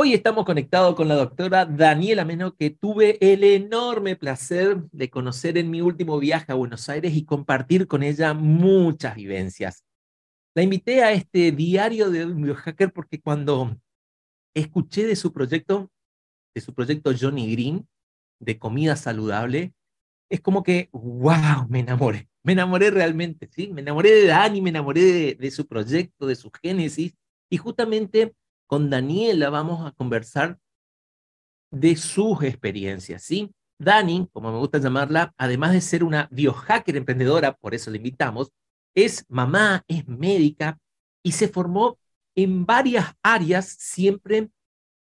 Hoy estamos conectados con la doctora Daniela Meno, que tuve el enorme placer de conocer en mi último viaje a Buenos Aires y compartir con ella muchas vivencias. La invité a este diario de un biohacker porque cuando escuché de su proyecto, de su proyecto Johnny Green, de comida saludable, es como que, wow, me enamoré. Me enamoré realmente, ¿sí? Me enamoré de Dani, me enamoré de, de su proyecto, de su génesis. Y justamente con Daniela vamos a conversar de sus experiencias, ¿sí? Dani, como me gusta llamarla, además de ser una biohacker emprendedora, por eso la invitamos, es mamá, es médica y se formó en varias áreas, siempre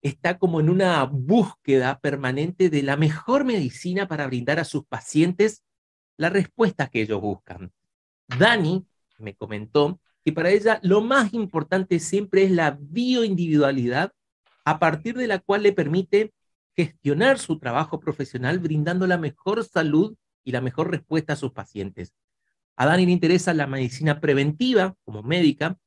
está como en una búsqueda permanente de la mejor medicina para brindar a sus pacientes las respuestas que ellos buscan. Dani me comentó que para ella lo más importante siempre es la bioindividualidad, a partir de la cual le permite gestionar su trabajo profesional brindando la mejor salud y la mejor respuesta a sus pacientes. A Dani le interesa la medicina preventiva como médica,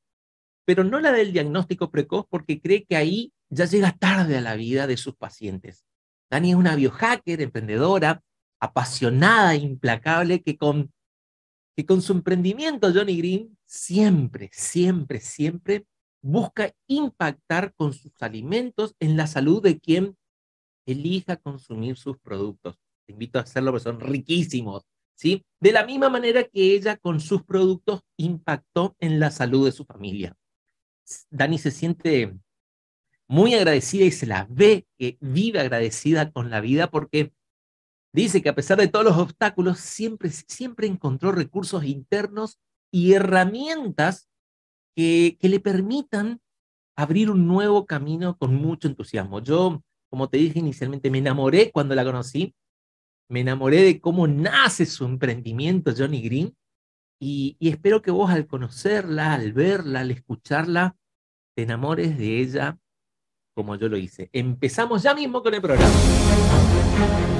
pero no la del diagnóstico precoz porque cree que ahí ya llega tarde a la vida de sus pacientes. Dani es una biohacker, emprendedora, apasionada implacable que con que con su emprendimiento Johnny Green siempre, siempre, siempre busca impactar con sus alimentos en la salud de quien elija consumir sus productos. Te invito a hacerlo porque son riquísimos, ¿sí? De la misma manera que ella con sus productos impactó en la salud de su familia. Dani se siente muy agradecida y se la ve que vive agradecida con la vida porque Dice que a pesar de todos los obstáculos, siempre, siempre encontró recursos internos y herramientas que, que le permitan abrir un nuevo camino con mucho entusiasmo. Yo, como te dije inicialmente, me enamoré cuando la conocí, me enamoré de cómo nace su emprendimiento Johnny Green y, espero que vos al conocerla, al verla, al escucharla, te enamores de ella como yo lo hice. Empezamos ya mismo con el programa.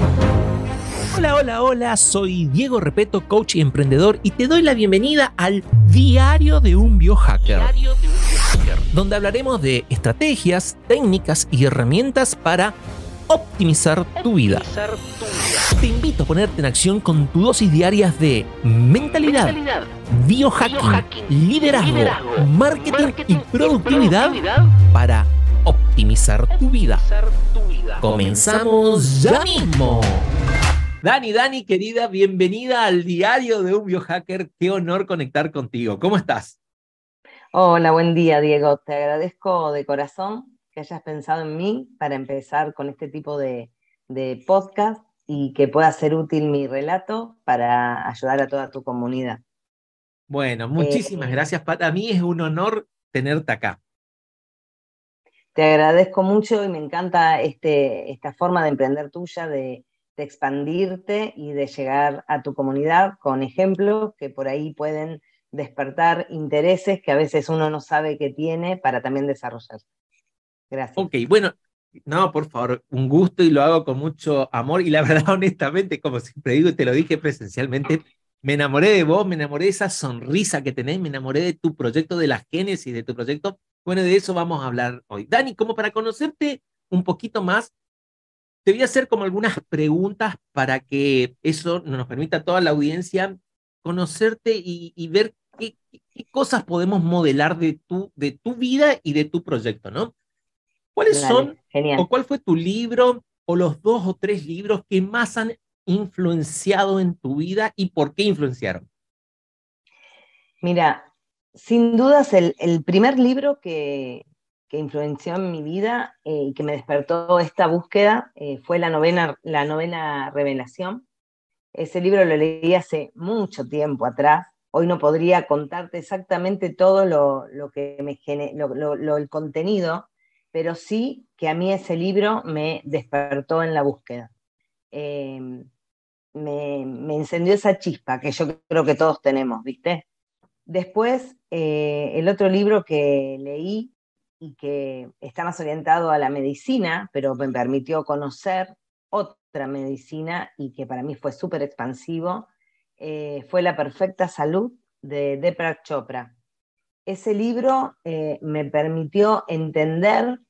Hola, hola, hola, soy Diego Repeto, coach y emprendedor, y te doy la bienvenida al Diario de un Biohacker, donde hablaremos de estrategias, técnicas y herramientas para optimizar tu vida. Te invito a ponerte en acción con tu dosis diarias de mentalidad, biohacking, liderazgo, marketing, y productividad para optimizar tu vida. Comenzamos ya mismo. Dani, Dani, querida, bienvenida al diario de un biohacker. Qué honor conectar contigo. ¿Cómo estás? Hola, buen día, Diego. Te agradezco de corazón que hayas pensado en mí para empezar con este tipo de, podcast y que pueda ser útil mi relato para ayudar a toda tu comunidad. Bueno, muchísimas eh, gracias. Para mí es un honor tenerte acá. Te agradezco mucho y me encanta este, esta forma de emprender tuya, de, de expandirte y de llegar a tu comunidad con ejemplos que por ahí pueden despertar intereses que a veces uno no sabe que tiene para también desarrollarse. Gracias. Ok, bueno, no, por favor, un gusto y lo hago con mucho amor y la verdad, honestamente, como siempre digo y te lo dije presencialmente, me enamoré de vos, me enamoré de esa sonrisa que tenés, me enamoré de tu proyecto, de la génesis de tu proyecto. Bueno, de eso vamos a hablar hoy. Dani, como para conocerte un poquito más, te voy a hacer como algunas preguntas para que eso nos permita a toda la audiencia conocerte y, ver qué, cosas podemos modelar de tu, de tu vida y de tu proyecto, ¿no? ¿Cuáles son, o cuál fue tu libro, o los dos o tres libros que más han influenciado en tu vida y por qué influenciaron? Mira, sin dudas el primer libro que, que influenció en mi vida eh, y que me despertó esta búsqueda eh, fue la novena, la novena revelación. Ese libro lo leí hace mucho tiempo atrás. Hoy no podría contarte exactamente todo lo, lo que me lo, el contenido, pero sí que a mí ese libro me despertó en la búsqueda. Em, me, me, encendió esa chispa que yo creo que todos tenemos, ¿viste? Después, eh, el otro libro que leí y que está más orientado a la medicina, pero me permitió conocer otra medicina y que para mí fue súper expansivo, eh, fue La Perfecta Salud de Deepak Chopra. Ese libro eh, me permitió entender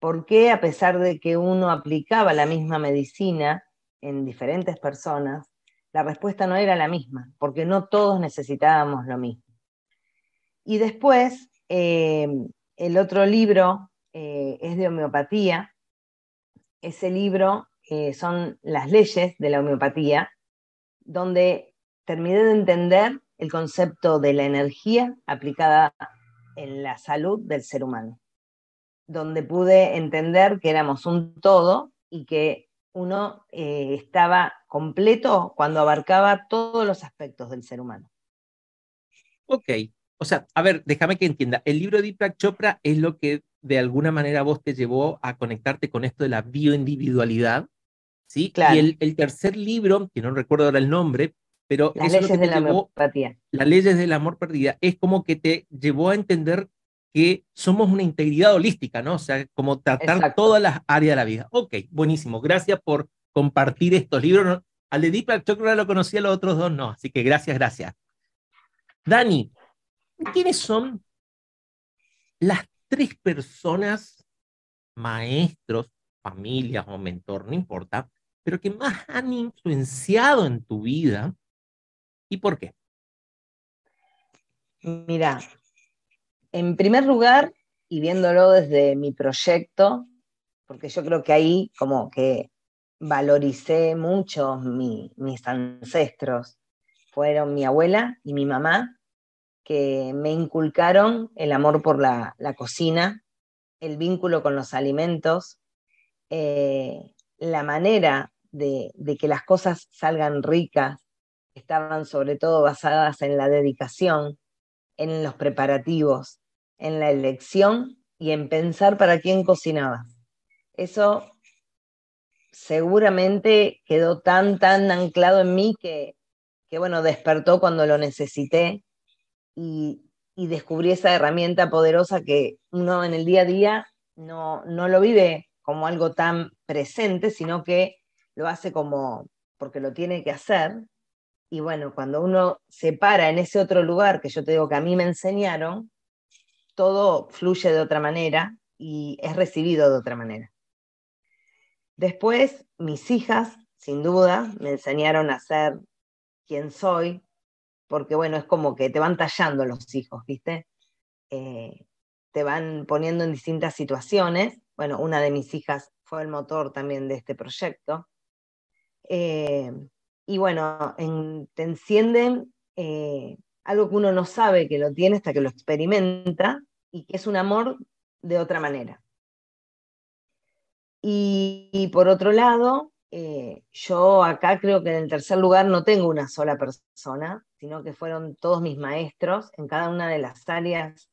por qué a pesar de que uno aplicaba la misma medicina en diferentes personas, la respuesta no era la misma, porque no todos necesitábamos lo mismo. Y después, eh, el otro libro eh, es de homeopatía. Ese libro eh, son las leyes de la homeopatía, donde terminé de entender el concepto de la energía aplicada en la salud del ser humano, donde pude entender que éramos un todo y que uno eh, estaba completo cuando abarcaba todos los aspectos del ser humano. Ok, o sea, a ver, déjame que entienda, el libro de Deepak Chopra es lo que de alguna manera vos te llevó a conectarte con esto de la bioindividualidad, ¿sí? Claro. Y el, tercer libro, que no recuerdo ahora el nombre, pero las leyes de la homeopatía. Las leyes del amor perdida, es como que te llevó a entender que somos una integridad holística, ¿no? O sea, como tratar todas las áreas de la vida. Ok, buenísimo. Gracias por compartir estos libros. Al de Deepak Chopra lo conocía, los otros dos no. Así que gracias, gracias. Dani, ¿quiénes son las tres personas, maestros, familias o mentor, no importa, pero que más han influenciado en tu vida y por qué? Mira, en primer lugar, y viéndolo desde mi proyecto, porque yo creo que ahí como que valoricé mucho mis ancestros, fueron mi abuela y mi mamá, que me inculcaron el amor por la, cocina, el vínculo con los alimentos, eh, la manera de, de, que las cosas salgan ricas, estaban sobre todo basadas en la dedicación, en los preparativos, en la elección y en pensar para quién cocinaba. Eso seguramente quedó tan, tan anclado en mí que, que bueno, despertó cuando lo necesité y, descubrí esa herramienta poderosa que uno en el día a día no, no lo vive como algo tan presente, sino que lo hace como porque lo tiene que hacer. Y bueno, cuando uno se para en ese otro lugar que yo te digo que a mí me enseñaron, todo fluye de otra manera y es recibido de otra manera. Después, mis hijas, sin duda, me enseñaron a ser quien soy, porque bueno, es como que te van tallando los hijos, ¿viste? Eh, te van poniendo en distintas situaciones. Bueno, una de mis hijas fue el motor también de este proyecto. Eh, y bueno, te encienden eh, algo que uno no sabe que lo tiene hasta que lo experimenta y que es un amor de otra manera. Y, por otro lado, eh, yo acá creo que en el tercer lugar no tengo una sola persona, sino que fueron todos mis maestros en cada una de las áreas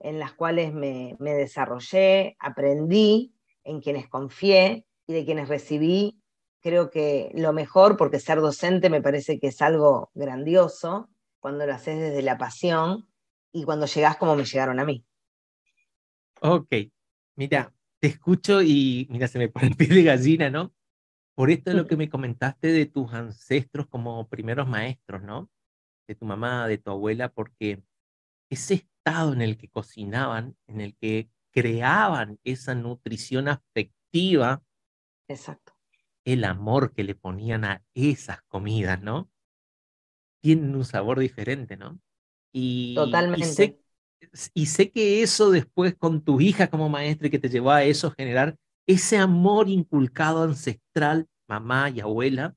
en las cuales me, me desarrollé, aprendí, en quienes confié y de quienes recibí creo que lo mejor, porque ser docente me parece que es algo grandioso, cuando lo haces desde la pasión y cuando llegás como me llegaron a mí. Ok, mira, te escucho y mira, se me pone el pie de gallina, ¿no? Por esto es lo que me comentaste de tus ancestros como primeros maestros, ¿no? De tu mamá, de tu abuela, porque ese estado en el que cocinaban, en el que creaban esa nutrición afectiva. Exacto. El amor que le ponían a esas comidas, ¿no? Tienen un sabor diferente, ¿no? Y, Totalmente. Y sé, que eso después con tu hija como maestra que te llevó a eso, generar ese amor inculcado ancestral, mamá y abuela,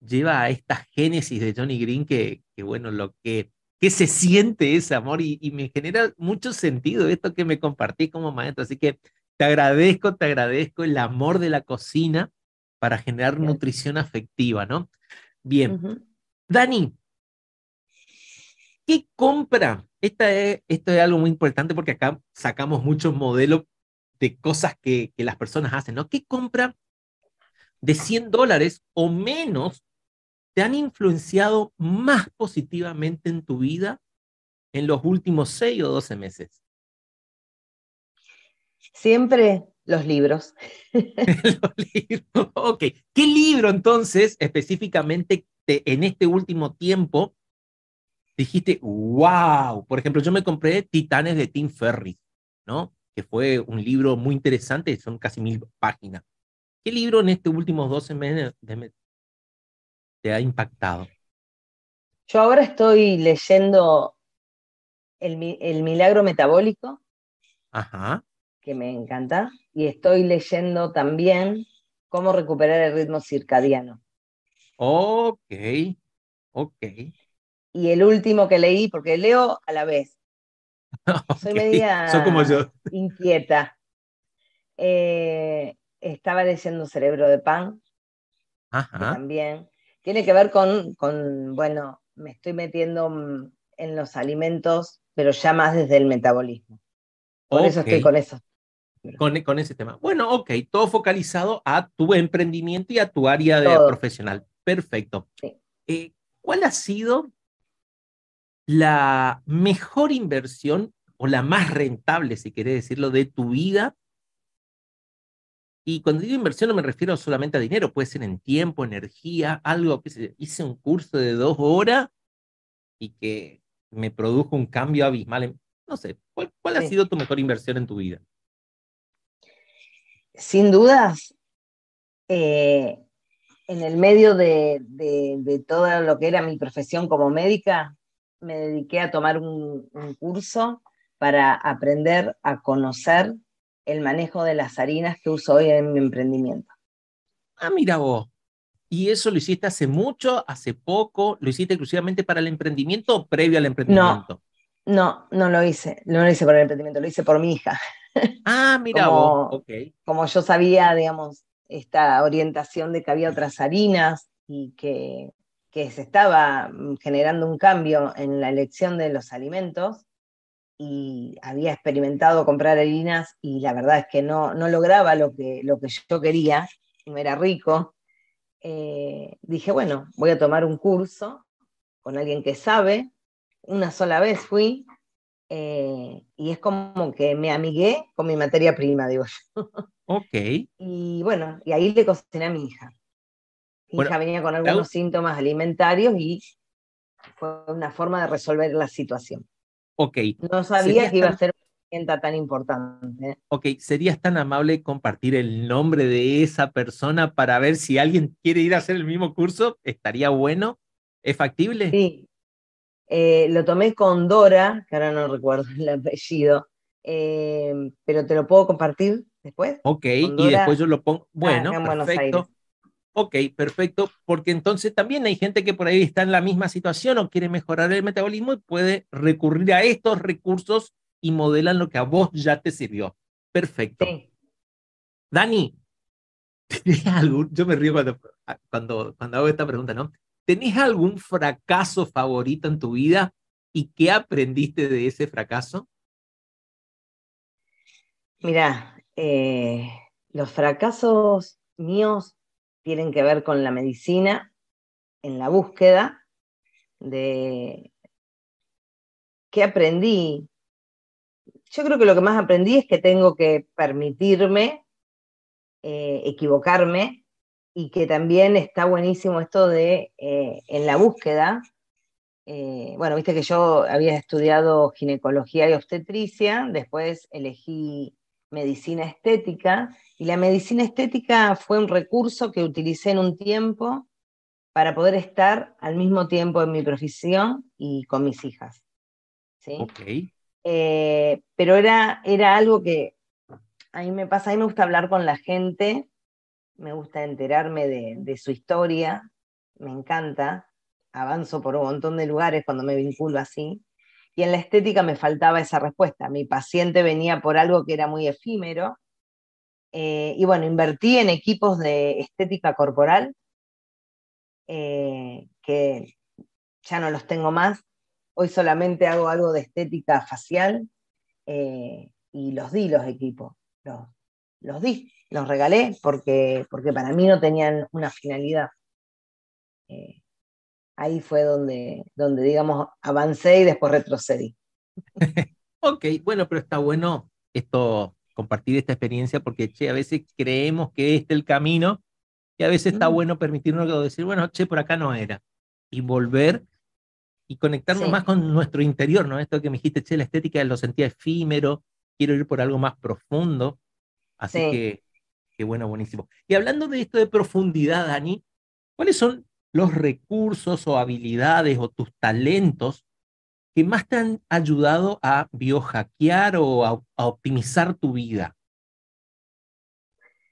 lleva a esta génesis de Johnny Green que, que bueno, lo que, que se siente ese amor y, y, me genera mucho sentido esto que me compartí como maestro. Así que te agradezco, te agradezco el amor de la cocina para generar nutrición afectiva, ¿no? Bien. Dani, ¿Qué compra? Esta es, esto es algo muy importante porque acá sacamos muchos modelos de cosas que, que las personas hacen, ¿no? ¿Qué compra de 100 dólares o menos te han influenciado más positivamente en tu vida en los últimos 6 o 12 meses? Siempre los libros. los libros. Ok. ¿Qué libro entonces específicamente en este último tiempo dijiste, wow, por ejemplo, yo me compré Titanes de Tim Ferriss, ¿no? Que fue un libro muy interesante, son casi mil páginas. ¿Qué libro en estos últimos 12 meses te ha impactado? Yo ahora estoy leyendo El, el Milagro Metabólico, Ajá. que me encanta, y estoy leyendo también Cómo recuperar el ritmo circadiano. Ok, ok. Y el último que leí, porque leo a la vez. Soy media como yo. inquieta. Eh, estaba leyendo Cerebro de Pan, también. Tiene que ver con, con, bueno, me estoy metiendo en los alimentos, pero ya más desde el metabolismo. Por eso estoy con eso. Con, con, ese tema. Bueno, ok, todo focalizado a tu emprendimiento y a tu área de profesional. Perfecto. Eh, ¿Cuál ha sido la mejor inversión o la más rentable, si querés decirlo, de tu vida? Y cuando digo inversión no me refiero solamente a dinero, puede ser en tiempo, energía, algo que hice un curso de dos horas y que me produjo un cambio abismal. no sé, ¿cuál, ha sido tu mejor inversión en tu vida? Sin dudas, eh, en el medio de, todo lo que era mi profesión como médica, me dediqué a tomar un, curso para aprender a conocer el manejo de las harinas que uso hoy en mi emprendimiento. Ah, mira vos. ¿Y eso lo hiciste hace mucho, hace poco? ¿Lo hiciste exclusivamente para el emprendimiento o previo al emprendimiento? No, no, no lo hice. No lo hice por el emprendimiento, lo hice por mi hija. Ah, mira vos. Okay. Como yo sabía, digamos, esta orientación de que había otras harinas y que, que se estaba generando un cambio en la elección de los alimentos y había experimentado comprar harinas y la verdad es que no, no lograba lo que, lo que yo quería, no era rico, eh, dije, bueno, voy a tomar un curso con alguien que sabe. Una sola vez fui eh, y es como que me amigué con mi materia prima, digo yo. Ok. Y bueno, y ahí le cociné a mi hija. Mi hija venía con algunos síntomas alimentarios y fue una forma de resolver la situación. Ok. No sabía que iba a ser una herramienta tan importante. Ok, ¿serías tan amable compartir el nombre de esa persona para ver si alguien quiere ir a hacer el mismo curso? ¿Estaría bueno? ¿Es factible? Sí. Eh, lo tomé con Dora, que ahora no recuerdo el apellido, eh, pero te lo puedo compartir después. Ok, y después yo lo pongo. Bueno, perfecto. Ok, perfecto, porque entonces también hay gente que por ahí está en la misma situación o quiere mejorar el metabolismo y puede recurrir a estos recursos y modelan lo que a vos ya te sirvió. Perfecto. Dani, ¿tenés algún, yo me río cuando, cuando, cuando hago esta pregunta, ¿no? ¿Tenés algún fracaso favorito en tu vida y qué aprendiste de ese fracaso? Mira, eh, los fracasos míos tienen que ver con la medicina, en la búsqueda de qué aprendí. Yo creo que lo que más aprendí es que tengo que permitirme eh, equivocarme y que también está buenísimo esto de eh, en la búsqueda. bueno, viste que yo había estudiado ginecología y obstetricia, después elegí medicina estética, y la medicina estética fue un recurso que utilicé en un tiempo para poder estar al mismo tiempo en mi profesión y con mis hijas. ¿sí? Eh, pero era, era algo que a mí me pasa, a mí me gusta hablar con la gente, me gusta enterarme de, de su historia, me encanta, avanzo por un montón de lugares cuando me vinculo así, y en la estética me faltaba esa respuesta. Mi paciente venía por algo que era muy efímero. Eh, y bueno, invertí en equipos de estética corporal, eh, que ya no los tengo más. Hoy solamente hago algo de estética facial eh, y los di los equipos. Los, los di, los regalé porque, porque para mí no tenían una finalidad ahí fue donde, donde, digamos, avancé y después retrocedí. ok, bueno, pero está bueno esto, compartir esta experiencia, porque, che, a veces creemos que este es el camino, y a veces está bueno permitirnos decir, bueno, che, por acá no era, y volver y conectarnos más con nuestro interior, ¿no? Esto que me dijiste, che, la estética lo sentía efímero, quiero ir por algo más profundo. Así que, qué bueno, buenísimo. Y hablando de esto de profundidad, Dani, ¿cuáles son los recursos o habilidades o tus talentos que más te han ayudado a biohackear o a, optimizar tu vida?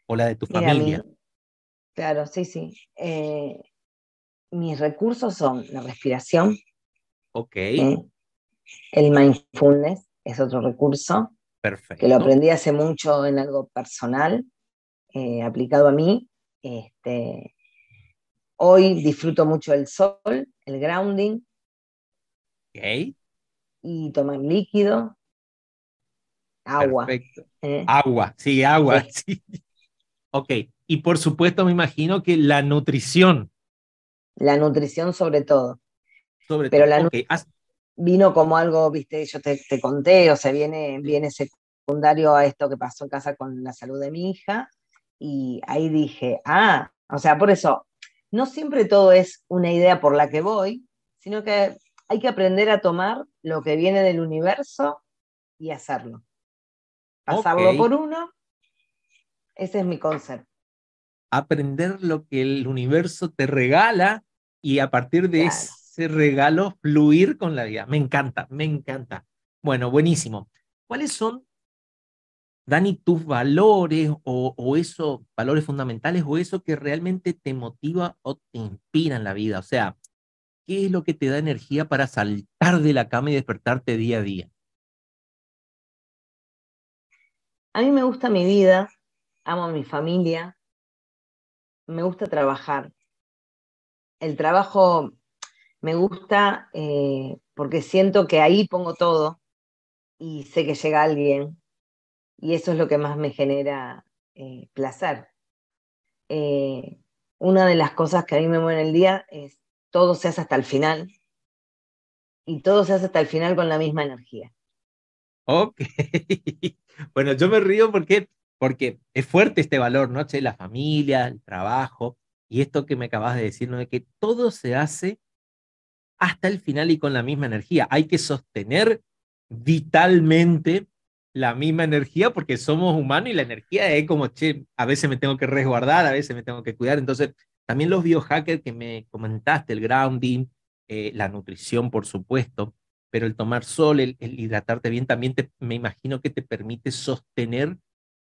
O la de tu familia. claro, sí, sí. Eh, mis recursos son la respiración. Ok. ¿eh? el mindfulness es otro recurso. Perfecto. Que lo aprendí hace mucho en algo personal, eh, aplicado a mí. Este, hoy disfruto mucho el sol, el grounding. Ok. Y tomar líquido. Agua. Perfecto. ¿eh? Agua, sí, agua. Sí. Ok. Y por supuesto me imagino que la nutrición. La nutrición sobre todo. Sobre Pero todo. La vino como algo, viste, yo te, conté, o sea, viene, viene secundario a esto que pasó en casa con la salud de mi hija, y ahí dije, ah, o sea, por eso, no siempre todo es una idea por la que voy, sino que hay que aprender a tomar lo que viene del universo y hacerlo. Pasarlo por uno, ese es mi concepto. Aprender lo que el universo te regala y a partir de ese regalo fluir con la vida. Me encanta, me encanta. Bueno, buenísimo. ¿Cuáles son, Dani, tus valores o, o esos valores fundamentales o eso que realmente te motiva o te inspira en la vida? O sea, ¿qué es lo que te da energía para saltar de la cama y despertarte día a día? A mí me gusta mi vida, amo a mi familia, me gusta trabajar. El trabajo me gusta eh, porque siento que ahí pongo todo y sé que llega alguien y eso es lo que más me genera eh, placer. Eh, una de las cosas que a mí me mueve el día es todo se hace hasta el final y todo se hace hasta el final con la misma energía. Ok. bueno, yo me río porque, porque es fuerte este valor, ¿no? la familia, el trabajo y esto que me acabas de decir, ¿no? De que todo se hace hasta el final y con la misma energía. Hay que sostener vitalmente la misma energía porque somos humanos y la energía es como, che, a veces me tengo que resguardar, a veces me tengo que cuidar. Entonces, también los biohackers que me comentaste, el grounding, eh, la nutrición, por supuesto, pero el tomar sol, el, hidratarte bien, también te, me imagino que te permite sostener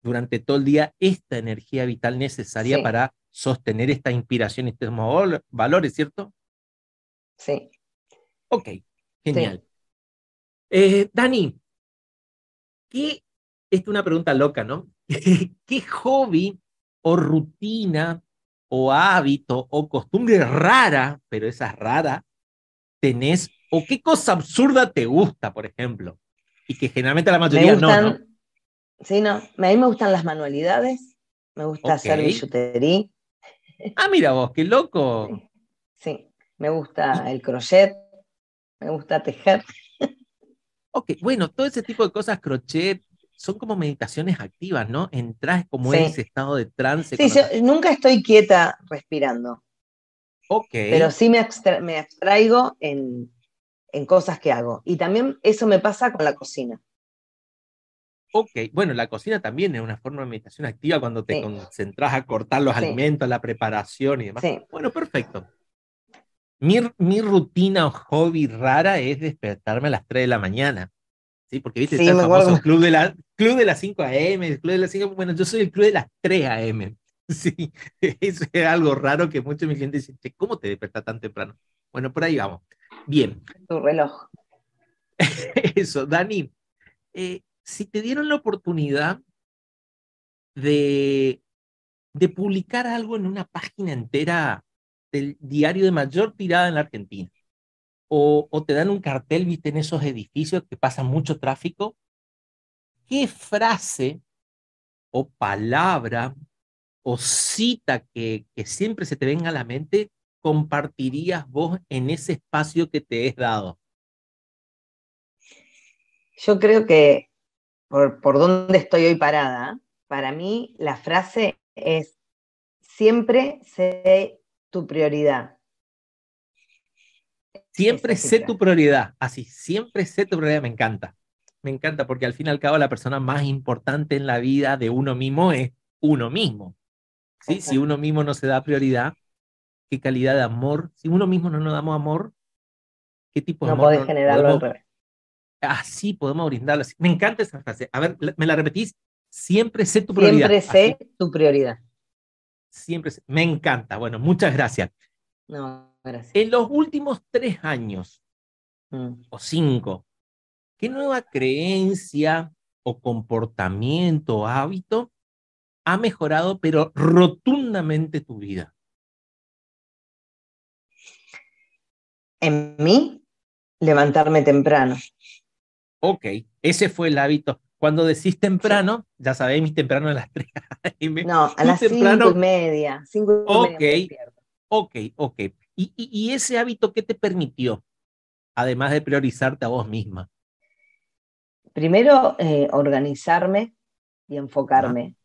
durante todo el día esta energía vital necesaria para sostener esta inspiración, estos valores, ¿cierto? Sí. Ok, genial. Eh, Dani, ¿qué, esta es una pregunta loca, ¿no? ¿Qué hobby o rutina o hábito o costumbre rara, pero esa rara, tenés o qué cosa absurda te gusta, por ejemplo? Y que generalmente la mayoría no, no. Sí, no. A mí me gustan las manualidades, me gusta hacer billutería. Ah, mira vos, qué loco. sí me gusta el crochet, me gusta tejer. Ok, bueno, todo ese tipo de cosas, crochet, son como meditaciones activas, ¿no? Entras como en ese estado de trance. Sí, yo nunca estoy quieta respirando. Ok. Pero sí me, abstraigo en, cosas que hago. Y también eso me pasa con la cocina. Ok, bueno, la cocina también es una forma de meditación activa cuando te concentras a cortar los alimentos, la preparación y demás. Sí. Bueno, perfecto. Mi, rutina o hobby rara es despertarme a las 3 de la mañana. Sí, porque viste, está el famoso club de, la, club de las 5 a.m., el club de las 5, bueno, yo soy el club de las 3 a.m. Sí, eso es algo raro que muchos de mis clientes dicen, ¿cómo te despertas tan temprano? Bueno, por ahí vamos. Bien. Tu reloj. Eso, Dani, eh, si te dieron la oportunidad de, de publicar algo en una página entera del diario de mayor tirada en la Argentina. O, o, te dan un cartel, viste, en esos edificios que pasa mucho tráfico. ¿Qué frase o palabra o cita que, siempre se te venga a la mente compartirías vos en ese espacio que te es dado? Yo creo que por, por donde estoy hoy parada, para mí la frase es siempre sé tu prioridad. Siempre sé tu prioridad, así, siempre sé tu prioridad, me encanta. Me encanta porque al fin y al cabo la persona más importante en la vida de uno mismo es uno mismo. ¿sí? Si uno mismo no se da prioridad, ¿qué calidad de amor? Si uno mismo no nos damos amor, ¿qué tipo de no amor? podés generarlo revés. Así podemos brindarlo. Me encanta esa frase. A ver, ¿me la repetís? Siempre sé tu prioridad. Siempre sé tu prioridad. Siempre. Me encanta. Bueno, muchas gracias. No, gracias. En los últimos tres años Mm. o cinco, ¿qué nueva creencia o comportamiento o hábito ha mejorado, pero rotundamente tu vida? En mí, levantarme temprano. Ok, ese fue el hábito. Cuando decís temprano, ya sabéis, mis temprano a las 3 a.m. No, a las temprano- cinco y media. Cinco y Ok. media me. Ok, ok. ¿Y, y, y ese hábito qué te permitió? Además de priorizarte a vos misma. Primero, eh, organizarme y enfocarme.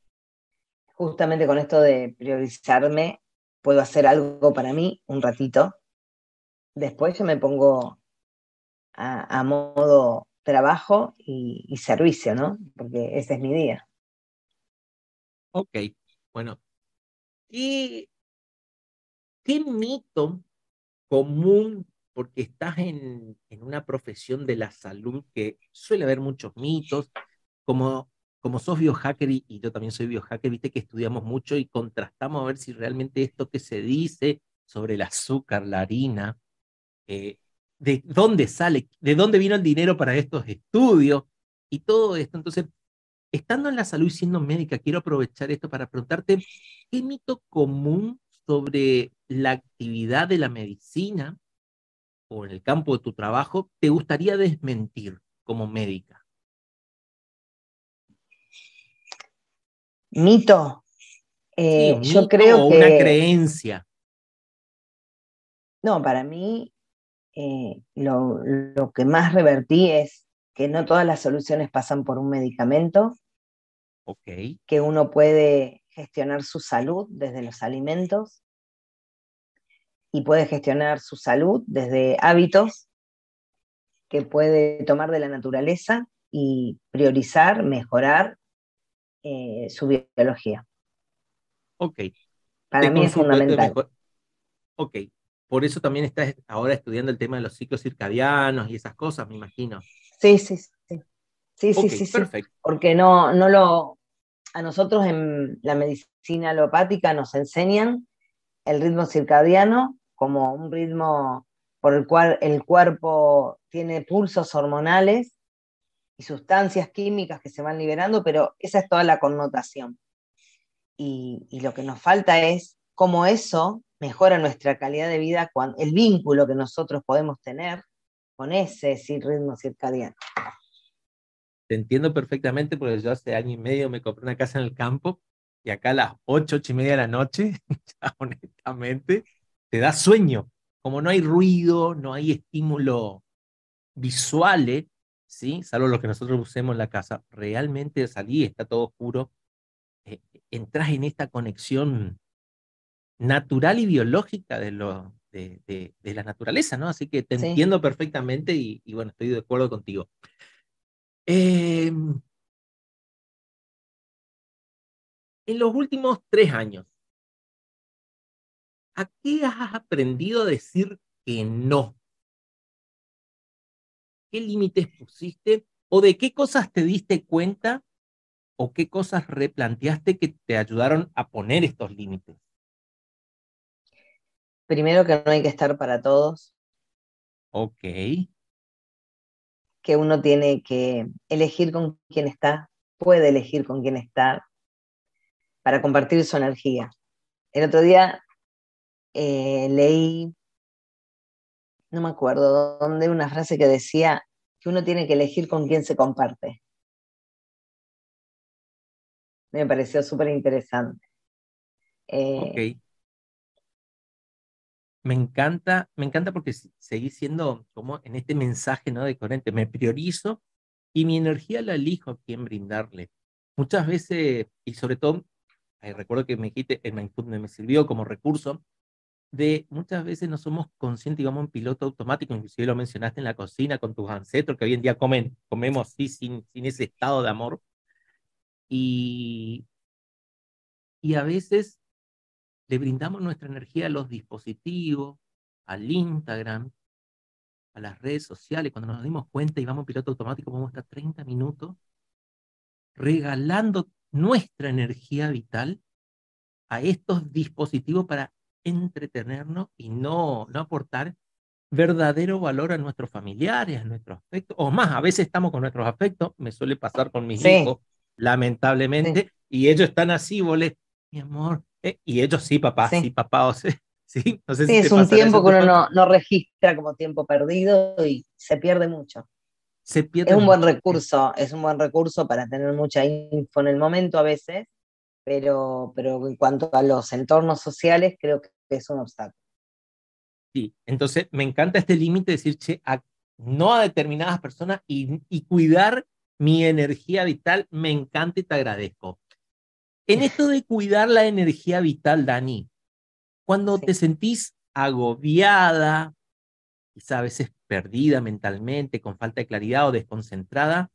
Justamente con esto de priorizarme, puedo hacer algo para mí un ratito. Después yo me pongo a, a modo trabajo y, servicio, ¿no? Porque ese es mi día. Ok, bueno. ¿Qué, qué mito común, porque estás en, en una profesión de la salud que suele haber muchos mitos, como, como sos biohacker y, y yo también soy biohacker, viste que estudiamos mucho y contrastamos a ver si realmente esto que se dice sobre el azúcar, la harina, eh, de dónde sale, de dónde vino el dinero para estos estudios y todo esto. Entonces, estando en la salud y siendo médica, quiero aprovechar esto para preguntarte, ¿qué mito común sobre la actividad de la medicina o en el campo de tu trabajo te gustaría desmentir como médica? Mito. Sí, Eh, un yo mito creo o que... una creencia. No, para mí eh, lo, lo que más revertí es que no todas las soluciones pasan por un medicamento, Ok, que uno puede gestionar su salud desde los alimentos y puede gestionar su salud desde hábitos que puede tomar de la naturaleza y priorizar, mejorar eh, su biología. ok. Para Te mí es fundamental. Ok, por eso también estás ahora estudiando el tema de los ciclos circadianos y esas cosas, me imagino. Sí, sí, sí. Sí, sí, sí, sí. perfecto. porque no, no lo, a nosotros en la medicina alopática nos enseñan el ritmo circadiano como un ritmo por el cual el cuerpo tiene pulsos hormonales y sustancias químicas que se van liberando, pero esa es toda la connotación. Y, y lo que nos falta es cómo eso mejora nuestra calidad de vida, cuando, el vínculo que nosotros podemos tener con ese ritmo circadiano. Te entiendo perfectamente porque yo hace año y medio me compré una casa en el campo y acá a las ocho, ocho y media de la noche, honestamente, te da sueño. Como no hay ruido, no hay estímulo visuales, ¿sí? Salvo lo que nosotros usemos en la casa, realmente salí, está todo oscuro, eh, entras en esta conexión natural y biológica de, lo, de, de, de la naturaleza, ¿no? Así que te Sí. entiendo perfectamente y, y bueno, estoy de acuerdo contigo. Eh, en los últimos tres años, ¿a qué has aprendido a decir que no? ¿Qué límites pusiste? ¿O de qué cosas te diste cuenta? ¿O qué cosas replanteaste que te ayudaron a poner estos límites? Primero que no hay que estar para todos, Ok, que uno tiene que elegir con quién está, puede elegir con quién estar para compartir su energía. El otro día eh, leí, no me acuerdo dónde, una frase que decía que uno tiene que elegir con quién se comparte. Me pareció súper interesante. Eh. Me encanta, me encanta porque seguís siendo como en este mensaje, ¿no? De coherente. Me priorizo y mi energía la elijo a quién brindarle. Muchas veces, y sobre todo, recuerdo que me dijiste, el mindfulness me sirvió como recurso, de muchas veces no somos conscientes y vamos en piloto automático, inclusive lo mencionaste en la cocina con tus ancestros que hoy en día comen, comemos así sin, sin ese estado de amor. Y, y a veces le brindamos nuestra energía a los dispositivos, al Instagram, a las redes sociales. Cuando nos dimos cuenta y vamos en piloto automático, vamos a estar 30 minutos regalando nuestra energía vital a estos dispositivos para entretenernos y no, no aportar verdadero valor a nuestros familiares, a nuestros afectos, o más, a veces estamos con nuestros afectos, me suele pasar con mis hijos, lamentablemente, y ellos están así, vole, mi amor, eh, y ellos sí, papá, sí, papá, o sea, sí, no sé si es un tiempo que uno no, no, registra como tiempo perdido y se pierde mucho. Se pierde es un buen recurso, es un buen recurso para tener mucha info en el momento a veces, pero, pero en cuanto a los entornos sociales, creo que es un obstáculo. Sí, entonces me encanta este límite de decir, che, no a determinadas personas y, y, cuidar mi energía vital, me encanta y te agradezco. En esto de cuidar la energía vital, Dani, cuando te sentís agobiada, quizá a veces perdida mentalmente, con falta de claridad o desconcentrada,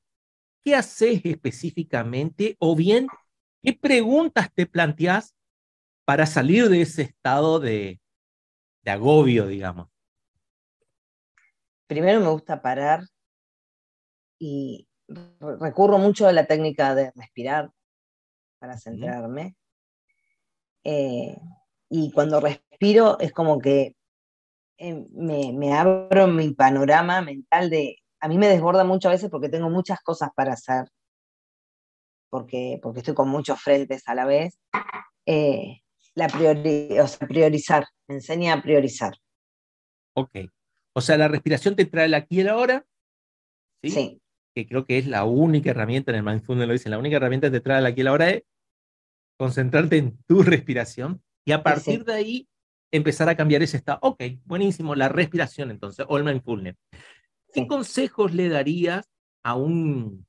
¿qué haces específicamente? O bien, ¿qué preguntas te planteas para salir de ese estado de, agobio, digamos? Primero me gusta parar y recurro mucho a la técnica de respirar para centrarme. Eh, y cuando respiro es como que eh, me, me, abro mi panorama mental de... A mí me desborda muchas veces porque tengo muchas cosas para hacer, porque, porque estoy con muchos frentes a la vez. Eh, la o sea, priorizar, me enseña a priorizar. Ok. O sea, la respiración te trae el aquí y el ahora. Sí. sí. Que creo que es la única herramienta, en el mindfulness lo dice, la única herramienta que te trae el aquí y el ahora es concentrarte en tu respiración y a partir de ahí empezar a cambiar ese estado. Ok, buenísimo, la respiración entonces, o el mindfulness. ¿Qué consejos le darías a un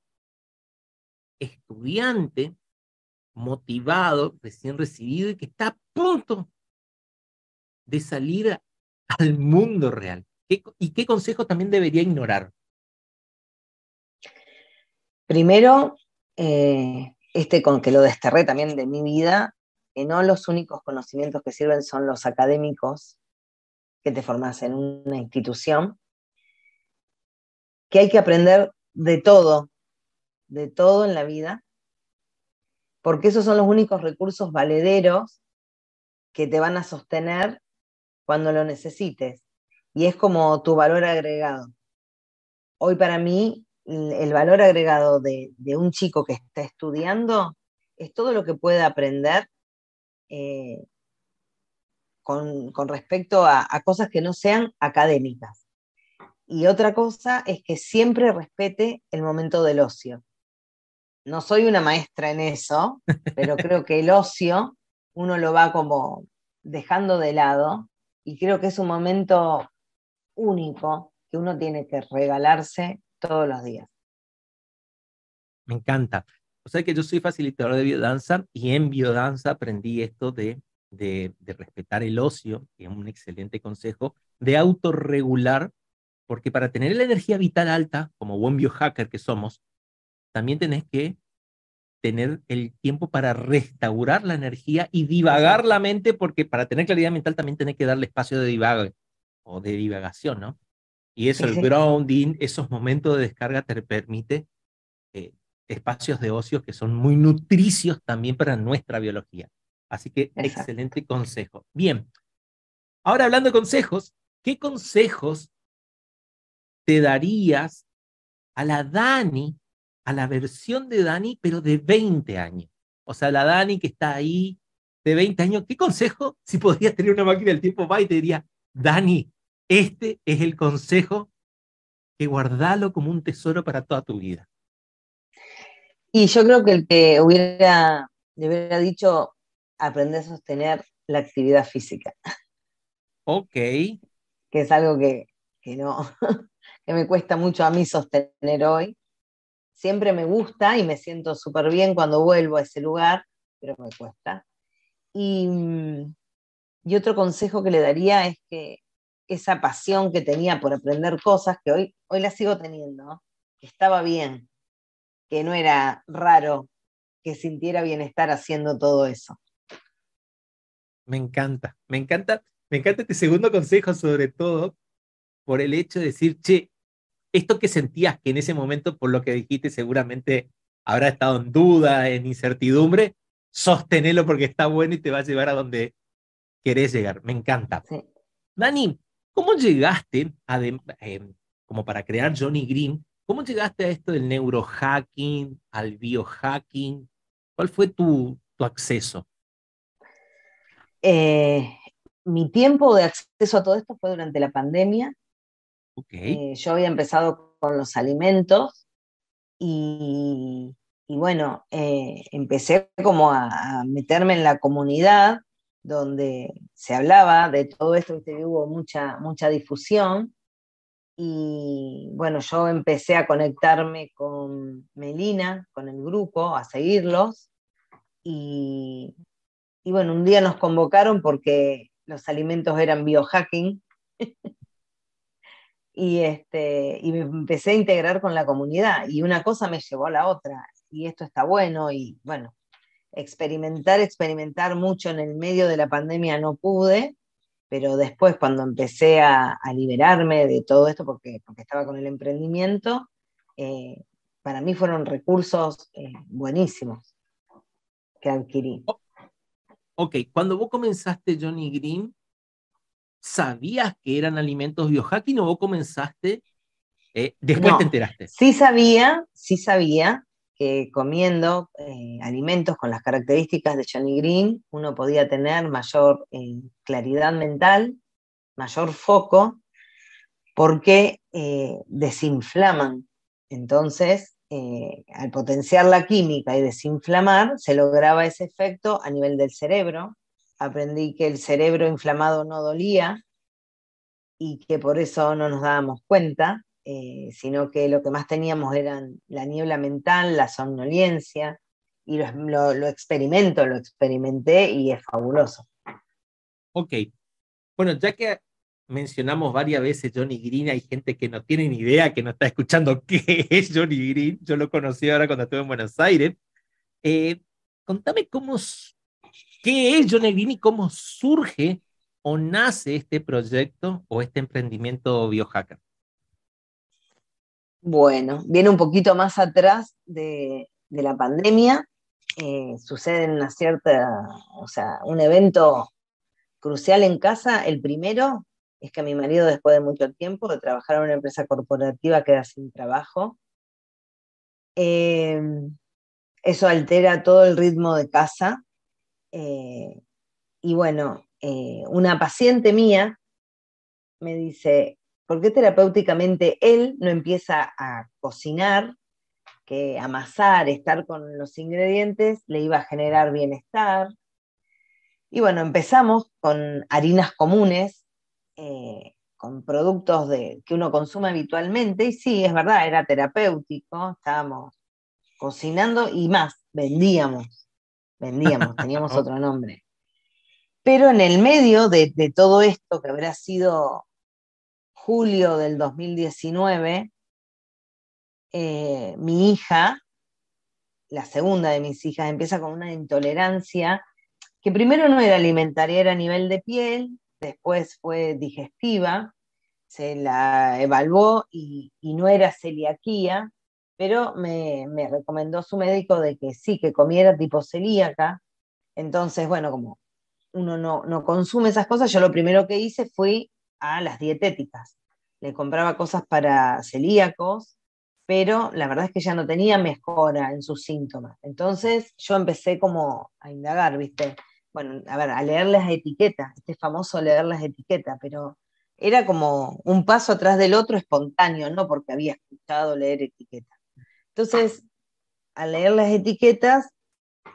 estudiante motivado, recién recibido y que está a punto de salir al mundo real? ¿Y qué consejo también debería ignorar? Primero, eh, este con que lo desterré también de mi vida, que no los únicos conocimientos que sirven son los académicos que te formas en una institución, que hay que aprender de todo, de todo en la vida, porque esos son los únicos recursos valederos que te van a sostener cuando lo necesites. Y es como tu valor agregado. Hoy para mí el valor agregado de, un chico que está estudiando es todo lo que puede aprender eh, con, respecto a, cosas que no sean académicas. Y otra cosa es que siempre respete el momento del ocio no soy una maestra en eso, pero creo que el ocio uno lo va como dejando de lado y creo que es un momento único que uno tiene que regalarse todos los días. Me encanta. O sea que yo soy facilitador de biodanza y en biodanza aprendí esto de, de, de respetar el ocio, que es un excelente consejo, de autorregular, porque para tener la energía vital alta, como buen biohacker que somos, también tenés que tener el tiempo para restaurar la energía y divagar la mente, porque para tener claridad mental también tenés que darle espacio de divague o de divagación, ¿no? Y eso, el grounding, esos momentos de descarga te permite eh, espacios de ocio que son muy nutricios también para nuestra biología. Así que excelente consejo. Bien, ahora hablando de consejos, ¿qué consejos te darías a la Dani a la versión de Dani, pero de 20 años. O sea, la Dani que está ahí de 20 años, ¿qué consejo? Si podrías tener una máquina del tiempo, va y te diría, Dani, este es el consejo que guardalo como un tesoro para toda tu vida. Y yo creo que el que hubiera, le hubiera dicho, aprender a sostener la actividad física. Ok. Que es algo que, que no, que me cuesta mucho a mí sostener hoy siempre me gusta y me siento súper bien cuando vuelvo a ese lugar, pero me cuesta. Y, y otro consejo que le daría es que esa pasión que tenía por aprender cosas, que hoy, hoy la sigo teniendo, que estaba bien, que no era raro que sintiera bienestar haciendo todo eso. Me encanta, me encanta, me encanta este segundo consejo, sobre todo por el hecho de decir, che, esto que sentías que en ese momento, por lo que dijiste, seguramente habrá estado en duda, en incertidumbre, sosténelo porque está bueno y te va a llevar a donde querés llegar. Me encanta. Dani, ¿cómo llegaste, a em, como para crear Johnny Green, cómo llegaste a esto del neurohacking, al biohacking? ¿Cuál fue tu, tu acceso? Eh, mi tiempo de acceso a todo esto fue durante la pandemia. Eh, yo había empezado con los alimentos y, bueno, eh, empecé como a, meterme en la comunidad donde se hablaba de todo esto, que hubo mucha, mucha difusión. Y bueno, yo empecé a conectarme con Melina, con el grupo, a seguirlos. Y, y bueno, un día nos convocaron porque los alimentos eran biohacking. y, este, y me empecé a integrar con la comunidad. Y una cosa me llevó a la otra. Y esto está bueno. Y bueno, experimentar, experimentar mucho en el medio de la pandemia no pude, pero después cuando empecé a, liberarme de todo esto, porque, porque estaba con el emprendimiento, eh, para mí fueron recursos eh, buenísimos que adquirí. Ok, cuando vos comenzaste Johnny Green, ¿sabías que eran alimentos biohacking o vos comenzaste, eh, después te enteraste? Sí sabía, sí sabía que comiendo eh, alimentos con las características de Johnny Green uno podía tener mayor eh, claridad mental, mayor foco, porque desinflaman. Entonces, eh, al potenciar la química y desinflamar, se lograba ese efecto a nivel del cerebro. Aprendí que el cerebro inflamado no dolía y que por eso no nos dábamos cuenta, eh, sino que lo que más teníamos eran la niebla mental, la somnolencia, y lo, experimento, lo experimenté y es fabuloso. Ok. Bueno, ya que mencionamos varias veces Johnny Green, hay gente que no tiene ni idea, que no está escuchando qué es Johnny Green, yo lo conocí ahora cuando estuve en Buenos Aires. Eh, contame cómo, qué es Johnny Green y cómo surge o nace este proyecto o este emprendimiento biohacker. Bueno, viene un poquito más atrás de, la pandemia, eh, sucede una cierta, o sea, un evento crucial en casa, el primero, es que mi marido, después de mucho tiempo de trabajar en una empresa corporativa, queda sin trabajo. Em, eso altera todo el ritmo de casa. Eh, y bueno, eh, una paciente mía me dice, ¿por qué terapéuticamente él no empieza a cocinar? Que amasar, estar con los ingredientes, le iba a generar bienestar. Y bueno, empezamos con harinas comunes, eh, con productos de, que uno consume habitualmente, y sí, es verdad, era terapéutico, estábamos cocinando y más, vendíamos, vendíamos, teníamos otro nombre. Pero en el medio de, todo esto, que habrá sido julio del 2019, eh, mi hija, la segunda de mis hijas, empieza con una intolerancia que primero no era alimentaria, era a nivel de piel, después fue digestiva, se la evaluó y, no era celiaquía, pero me, recomendó su médico de que sí, que comiera tipo celíaca. Entonces, bueno, como uno no, no consume esas cosas, yo lo primero que hice fue a las dietéticas. Le compraba cosas para celíacos, pero la verdad es que ya no tenía mejora en sus síntomas. Entonces yo empecé como a indagar, ¿viste? bueno, a ver, a leer las etiquetas, este famoso leer las etiquetas, pero era como un paso atrás del otro espontáneo, no porque había escuchado leer etiquetas. Entonces, al leer las etiquetas,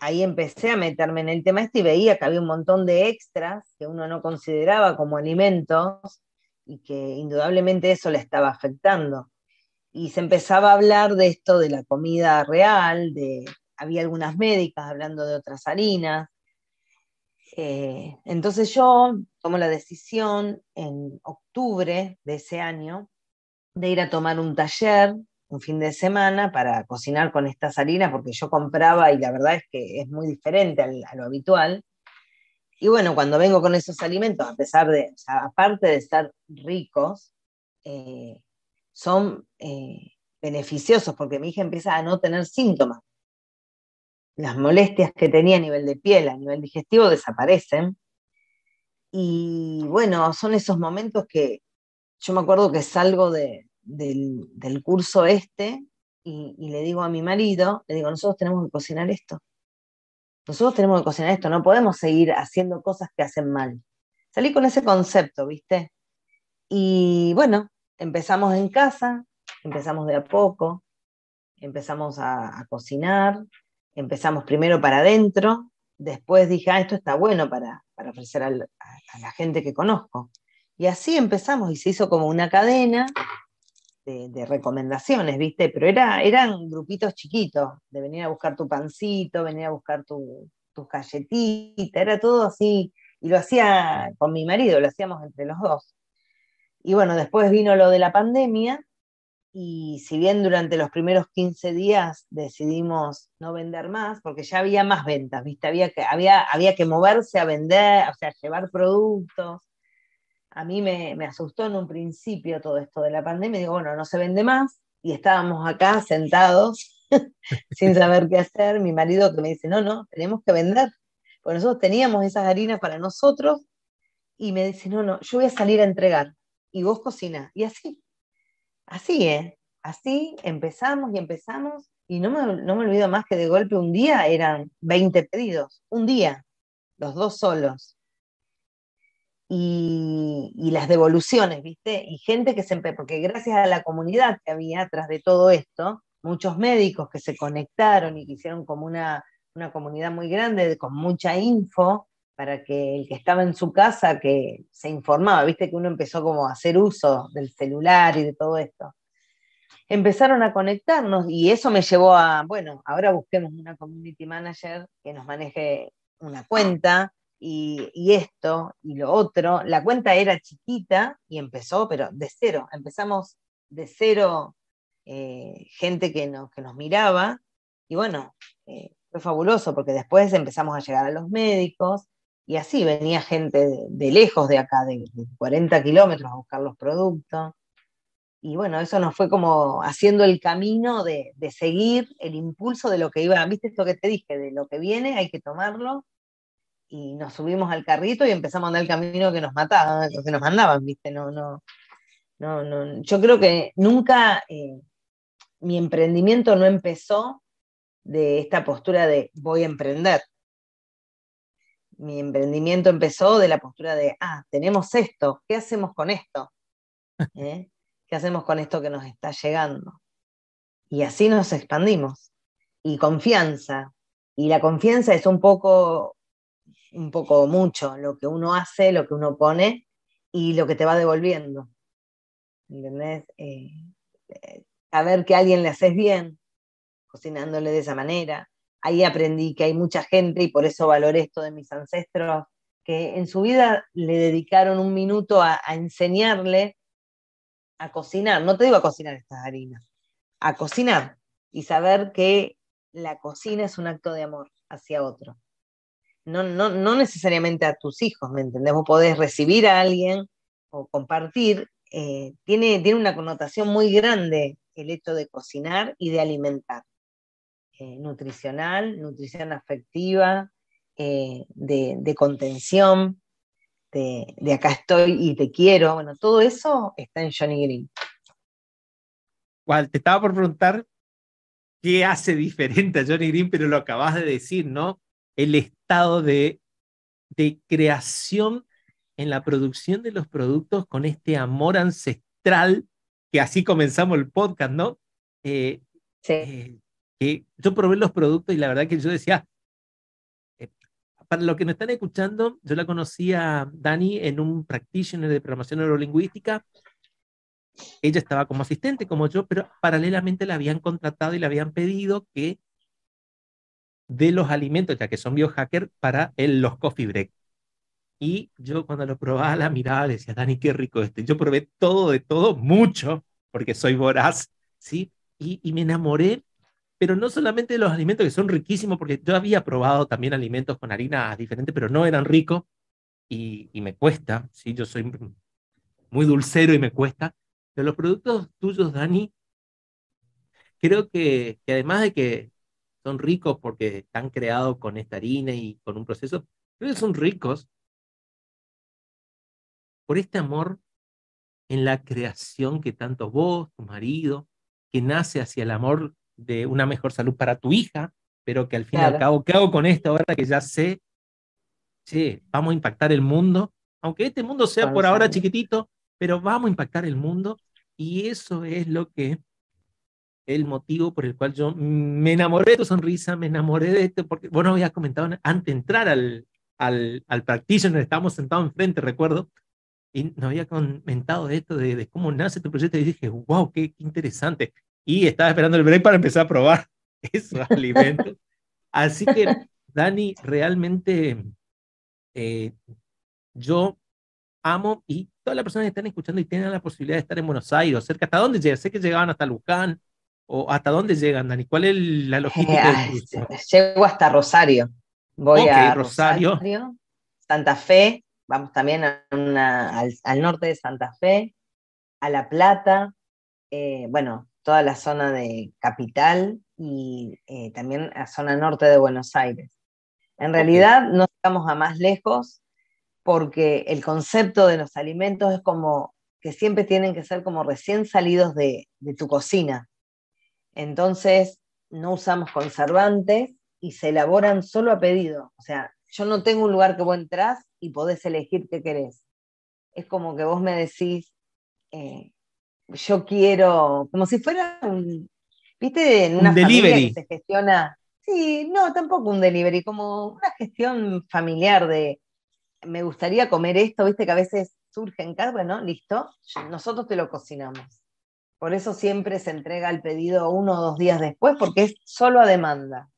ahí empecé a meterme en el tema este y veía que había un montón de extras que uno no consideraba como alimentos y que indudablemente eso le estaba afectando. Y se empezaba a hablar de esto de la comida real, de había algunas médicas hablando de otras harinas, Eh, entonces yo tomo la decisión en octubre de ese año de ir a tomar un taller un fin de semana para cocinar con estas harinas, porque yo compraba y la verdad es que es muy diferente a lo habitual. Y bueno, cuando vengo con esos alimentos, a pesar de, aparte de estar ricos, eh, son eh, beneficiosos porque mi hija empieza a no tener síntomas. Las molestias que tenía a nivel de piel, a nivel digestivo, desaparecen. Y bueno, son esos momentos que yo me acuerdo que salgo de, del, curso este y, le digo a mi marido, le digo, nosotros tenemos que cocinar esto. Nosotros tenemos que cocinar esto, no podemos seguir haciendo cosas que hacen mal. Salí con ese concepto, ¿viste? Y bueno, empezamos en casa, empezamos de a poco, empezamos a, cocinar, empezamos primero para adentro, después dije, ah, esto está bueno para, ofrecer a la gente que conozco. Y así empezamos y se hizo como una cadena de, recomendaciones, ¿viste? Pero era, eran grupitos chiquitos, de venir a buscar tu pancito, venir a buscar tus galletitas, era todo así, y lo hacía con mi marido, lo hacíamos entre los dos. Y bueno, después vino lo de la pandemia, y si bien durante los primeros 15 días decidimos no vender más, porque ya había más ventas, ¿viste? Había que, había, había que moverse a vender, o sea, llevar productos a mí me, asustó en un principio todo esto de la pandemia. Digo, bueno, no se vende más. Y estábamos acá sentados sin saber qué hacer. Mi marido que me dice, no, no, tenemos que vender. Porque nosotros teníamos esas harinas para nosotros. Y me dice, no, no, yo voy a salir a entregar. Y vos cocinas. Y así, así, ¿eh? Así empezamos y empezamos. Y no me, no me olvido más que de golpe un día eran 20 pedidos. Un día, los dos solos y, las devoluciones, ¿viste? Y gente que se... Porque gracias a la comunidad que había atrás de todo esto, muchos médicos que se conectaron y que hicieron como una, una comunidad muy grande con mucha info para que el que estaba en su casa, que se informaba, viste que uno empezó como a hacer uso del celular y de todo esto. Empezaron a conectarnos y eso me llevó a, bueno, ahora busquemos una community manager que nos maneje una cuenta, y, esto y lo otro. La cuenta era chiquita y empezó, pero de cero. Empezamos de cero, eh, gente que nos, que nos miraba. Y bueno, eh, fue fabuloso porque después empezamos a llegar a los médicos y así venía gente de, lejos de acá, de, 40 kilómetros a buscar los productos. Y bueno, eso nos fue como haciendo el camino de, de seguir el impulso de lo que iba, viste esto que te dije, de lo que viene hay que tomarlo y nos subimos al carrito y empezamos a andar el camino que nos mataban, que nos mandaban, ¿viste? No, no, no, no. Yo creo que nunca eh, mi emprendimiento no empezó de esta postura de voy a emprender. Mi emprendimiento empezó de la postura de, ah, tenemos esto, ¿qué hacemos con esto? ¿Eh? ¿Qué hacemos con esto que nos está llegando? Y así nos expandimos. Y confianza. Y la confianza es un poco un poco mucho lo que uno hace, lo que uno pone y lo que te va devolviendo. ¿Entendés? Eh, eh, saber que a alguien le haces bien, cocinándole de esa manera. Ahí aprendí que hay mucha gente, y por eso valoré esto de mis ancestros, que en su vida le dedicaron un minuto a, a enseñarle a cocinar. No te digo a cocinar estas harinas, a cocinar y saber que la cocina es un acto de amor hacia otro no, no, no necesariamente a tus hijos, ¿me entendés? Vos podés recibir a alguien o compartir, eh, tiene, tiene una connotación muy grande el hecho de cocinar y de alimentar. Eh, nutricional, nutrición afectiva, eh, de, contención, de, de, acá estoy y te quiero. Bueno, todo eso está en Johnny Green. Te estaba por preguntar qué hace diferente a Johnny Green, pero lo acabas de decir, ¿no? el estado de, de creación en la producción de los productos con este amor ancestral, que así comenzamos el podcast, ¿no? Eh, sí. Eh, que yo probé los productos y la verdad que yo decía, eh, para los que nos están escuchando, yo la conocí a Dani en un practitioner de programación neurolingüística. Ella estaba como asistente, como yo, pero paralelamente la habían contratado y le habían pedido que de los alimentos, ya que son biohackers, para el, los coffee break. Y yo cuando lo probaba la miraba decía, Dani, qué rico este. Yo probé todo de todo, mucho, porque soy voraz, ¿sí? Y, y me enamoré, pero no solamente de los alimentos que son riquísimos, porque yo había probado también alimentos con harinas diferentes, pero no eran ricos y, y me cuesta, ¿sí? Yo soy muy dulcero y me cuesta. Pero los productos tuyos, Dani, creo que, que además de que son ricos porque están creados con esta harina y con un proceso, creo que son ricos por este amor en la creación que tanto vos, tu marido, que nace hacia el amor de una mejor salud para tu hija, pero que al fin y al cabo, ¿qué hago con esto ahora que ya sé? Sí, vamos a impactar el mundo, aunque este mundo sea por ahora chiquitito, pero vamos a impactar el mundo y eso es lo que el motivo por el cual yo me enamoré de tu sonrisa, me enamoré de esto, porque vos no habías comentado antes de entrar al, al, al practitioner, estábamos sentados enfrente, recuerdo, y nos había comentado de esto, de, cómo nace tu proyecto, y dije, wow, qué, interesante. Y estaba esperando el break para empezar a probar esos alimentos. Así que, Dani, realmente eh, yo amo y todas las personas que están escuchando y tienen la posibilidad de estar en Buenos Aires, cerca, ¿hasta dónde llegan? Sé que llegaban hasta Luján, o ¿hasta dónde llegan, Dani? ¿Cuál es la logística? Eh, llego hasta Rosario. Voy a Rosario, Santa Fe, vamos también al, norte de Santa Fe, a La Plata, eh, bueno, toda la zona de capital y eh, también la zona norte de Buenos Aires. En realidad no estamos a más lejos porque el concepto de los alimentos es como que siempre tienen que ser como recién salidos de, de tu cocina. Entonces, no usamos conservantes y se elaboran solo a pedido. O sea, yo no tengo un lugar que vos entras y podés elegir qué querés. Es como que vos me decís, eh, yo quiero, como si fuera un, viste, en una delivery. que se gestiona, sí, no, tampoco un delivery, como una gestión familiar de, me gustaría comer esto, viste que a veces surge en casa, bueno, listo, nosotros te lo cocinamos. Por eso siempre se entrega el pedido uno o dos días después, porque es solo a demanda.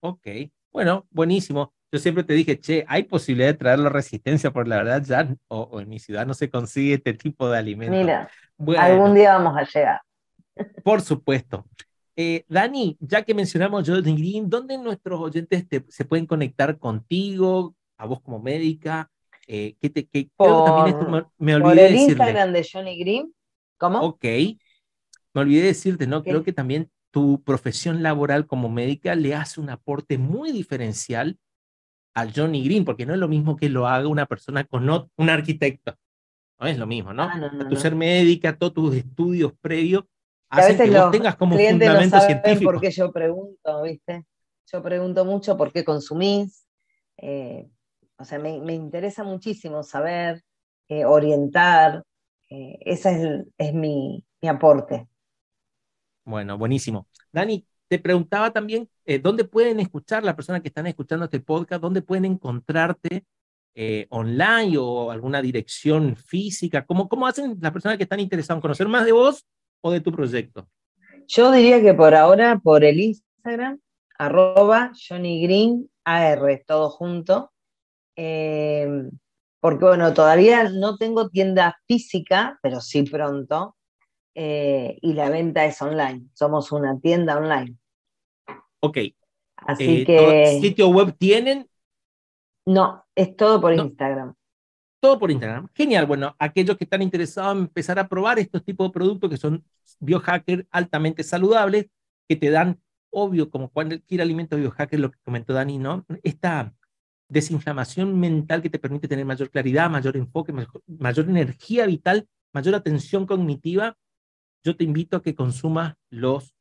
Ok, bueno, buenísimo yo siempre te dije, che, hay posibilidad de traer la resistencia, por la verdad ya, o, en mi ciudad no se consigue este tipo de alimentos. Mira, algún día vamos a llegar. Por supuesto. Eh, Dani, ya que mencionamos Johnny Green, ¿dónde nuestros oyentes se pueden conectar contigo, a vos como médica? Eh, ¿qué te, qué, también esto me, olvidé por el Instagram de Johnny Green. ¿Cómo? Ok. Me olvidé decirte, ¿no? Creo que también tu profesión laboral como médica le hace un aporte muy diferencial al Johnny Green, porque no es lo mismo que lo haga una persona con no, un arquitecto. No es lo mismo, ¿no? Ah, tu ser médica, todos tus estudios previos, hacen que vos tengas como fundamento no científico. Porque yo pregunto, ¿viste? Yo pregunto mucho por qué consumís. Eh, o sea, me, me, interesa muchísimo saber, eh, orientar. Eh, ese es, es mi, mi aporte. Bueno, buenísimo. Dani, te preguntaba también eh, dónde pueden escuchar las personas que están escuchando este podcast, dónde pueden encontrarte eh, online o alguna dirección física. ¿Cómo, ¿Cómo hacen las personas que están interesadas en conocer más de vos o de tu proyecto? Yo diría que por ahora por el Instagram, arroba Johnny Green AR, todo junto. Em, porque bueno, todavía no tengo tienda física, pero sí pronto. Eh, y la venta es online. Somos una tienda online. Ok. Así eh, que. ¿Sitio web tienen? No, es todo por Instagram. Todo por Instagram. Genial. Bueno, aquellos que están interesados en empezar a probar estos tipos de productos que son biohacker altamente saludables, que te dan, obvio, como cualquier alimento biohacker, lo que comentó Dani, ¿no? Esta desinflamación mental que te permite tener mayor claridad, mayor enfoque, mayor energía vital, mayor atención cognitiva yo te invito a que consumas los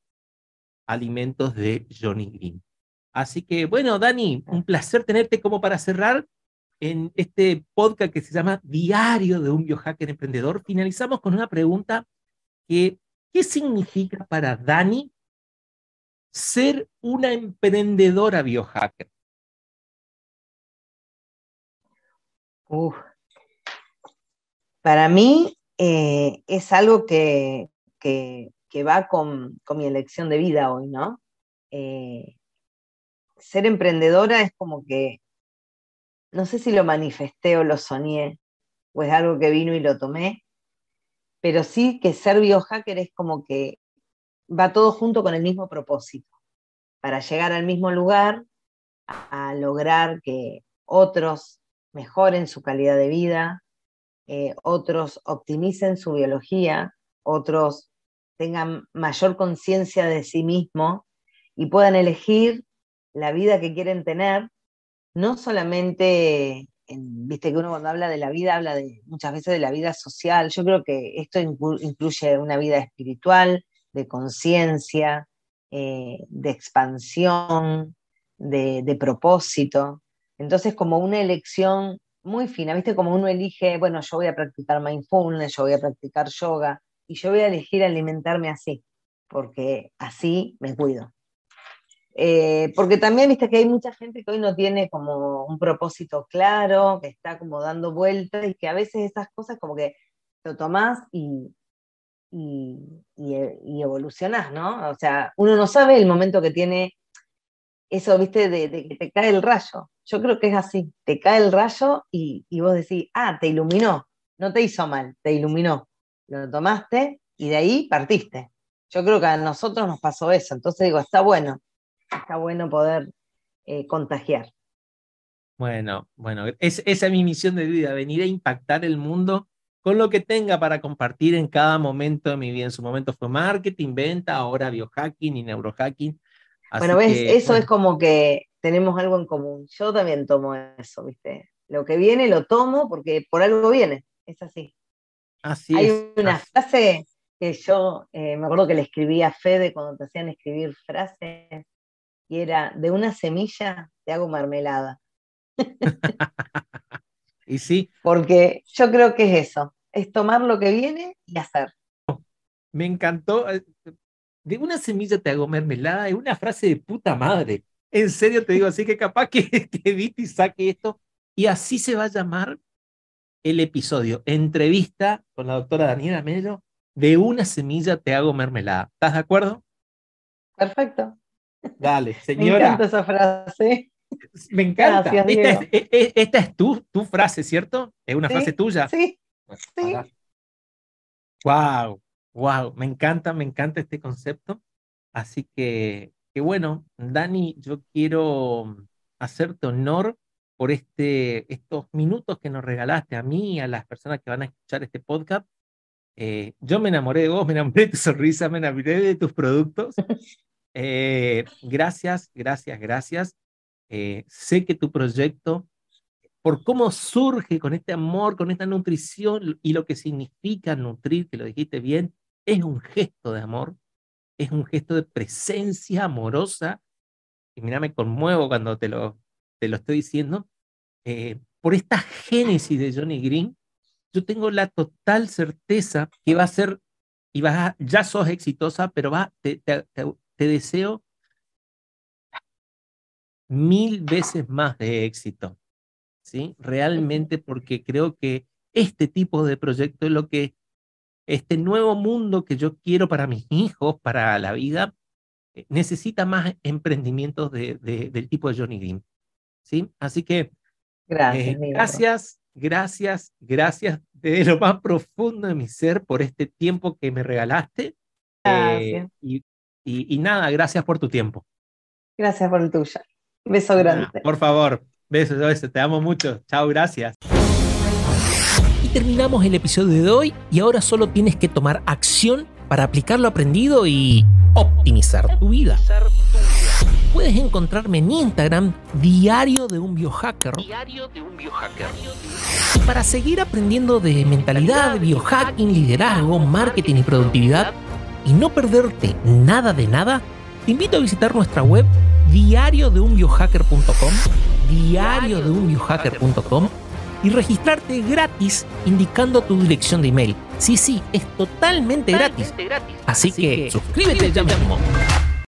alimentos de Johnny Green. Así que, bueno, Dani, un placer tenerte como para cerrar en este podcast que se llama Diario de un biohacker emprendedor. Finalizamos con una pregunta que, ¿qué significa para Dani ser una emprendedora biohacker? Para mí eh, es algo que, que, va con, mi elección de vida hoy, ¿no? Eh, ser emprendedora es como que no sé si lo manifesté o lo soñé, o es algo que vino y lo tomé, pero sí que ser biohacker es como que va todo junto con el mismo propósito, para llegar al mismo lugar, a lograr que otros mejoren su calidad de vida, eh, otros optimicen su biología, otros tengan mayor conciencia de sí mismo y puedan elegir la vida que quieren tener, no solamente, viste que uno cuando habla de la vida habla muchas veces de la vida social, yo creo que esto incluye una vida espiritual, de conciencia, eh, de expansión, de propósito. Entonces, como una elección muy fina, ¿viste? Como uno elige, bueno, yo voy a practicar mindfulness, yo voy a practicar yoga, y yo voy a elegir alimentarme así, porque así me cuido. Eh, porque también, viste, que hay mucha gente que hoy no tiene como un propósito claro, que está como dando vueltas y que a veces esas cosas como que lo tomás y, y, y, evolucionás, ¿no? O sea, uno no sabe el momento que tiene eso, viste, de, que te cae el rayo. Yo creo que es así, te cae el rayo y, y, vos decís, ah, te iluminó, no te hizo mal, te iluminó. Lo tomaste y de ahí partiste. Yo creo que a nosotros nos pasó eso, entonces digo, está bueno, está bueno poder eh, contagiar. Bueno, bueno, es, esa es mi misión de vida, venir a impactar el mundo con lo que tenga para compartir en cada momento de mi vida. En su momento fue marketing, venta, ahora biohacking y neurohacking. bueno, ves, eso es como que tenemos algo en común. Yo también tomo eso, ¿viste? Lo que viene lo tomo porque por algo viene, es así. Así Hay una frase que yo eh, me acuerdo que le escribí a Fede cuando te hacían escribir frases y era, de una semilla te hago mermelada. y sí. Porque yo creo que es eso, es tomar lo que viene y hacer. Me encantó. Eh, de una semilla te hago mermelada, es una frase de puta madre. En serio te digo, así que capaz que, que y saque esto. Y así se va a llamar el episodio. Entrevista con la doctora Daniela Melo. De una semilla te hago mermelada. ¿Estás de acuerdo? Perfecto. Dale, señora. Me encanta esa frase. Me encanta. esta, es, tu, tu, frase, ¿cierto? Es una frase tuya. Sí. sí. Wow, wow. Me encanta, me encanta este concepto. Así que, que bueno, Dani, yo quiero hacerte honor por este, estos minutos que nos regalaste a mí y a las personas que van a escuchar este podcast. Eh, yo me enamoré de vos, me enamoré de tu sonrisa, me enamoré de tus productos. Eh, gracias, gracias, gracias. Eh, sé que tu proyecto, por cómo surge con este amor, con esta nutrición y lo que significa nutrir, que lo dijiste bien, es un gesto de amor, es un gesto de presencia amorosa. Y mira, me conmuevo cuando te lo, te lo estoy diciendo. Eh, por esta génesis de Johnny Green, yo tengo la total certeza que va a ser, y vas ya sos exitosa, pero va, te, te deseo mil veces más de éxito, ¿sí? Realmente porque creo que este tipo de proyecto es lo que, este nuevo mundo que yo quiero para mis hijos, para la vida, eh, necesita más emprendimientos de, del tipo de Johnny Green, ¿sí? Así que gracias, eh, gracias, gracias, gracias de lo más profundo de mi ser por este tiempo que me regalaste. Eh, y y, nada, gracias por tu tiempo. Gracias por el tuyo. Beso grande. por favor, besos, besos, te amo mucho. Chao, gracias. Terminamos el episodio de hoy y ahora solo tienes que tomar acción para aplicar lo aprendido y optimizar tu vida. Puedes encontrarme en Instagram, Diario de un Biohacker. Diario de un Biohacker. Y para seguir aprendiendo de mentalidad, biohacking, liderazgo, marketing y productividad, y no perderte nada de nada, te invito a visitar nuestra web diariodeunbiohacker.com, diariodeunbiohacker.com y registrarte gratis indicando tu dirección de email. Sí, sí, es totalmente, gratis. Así, que, suscríbete ya mismo.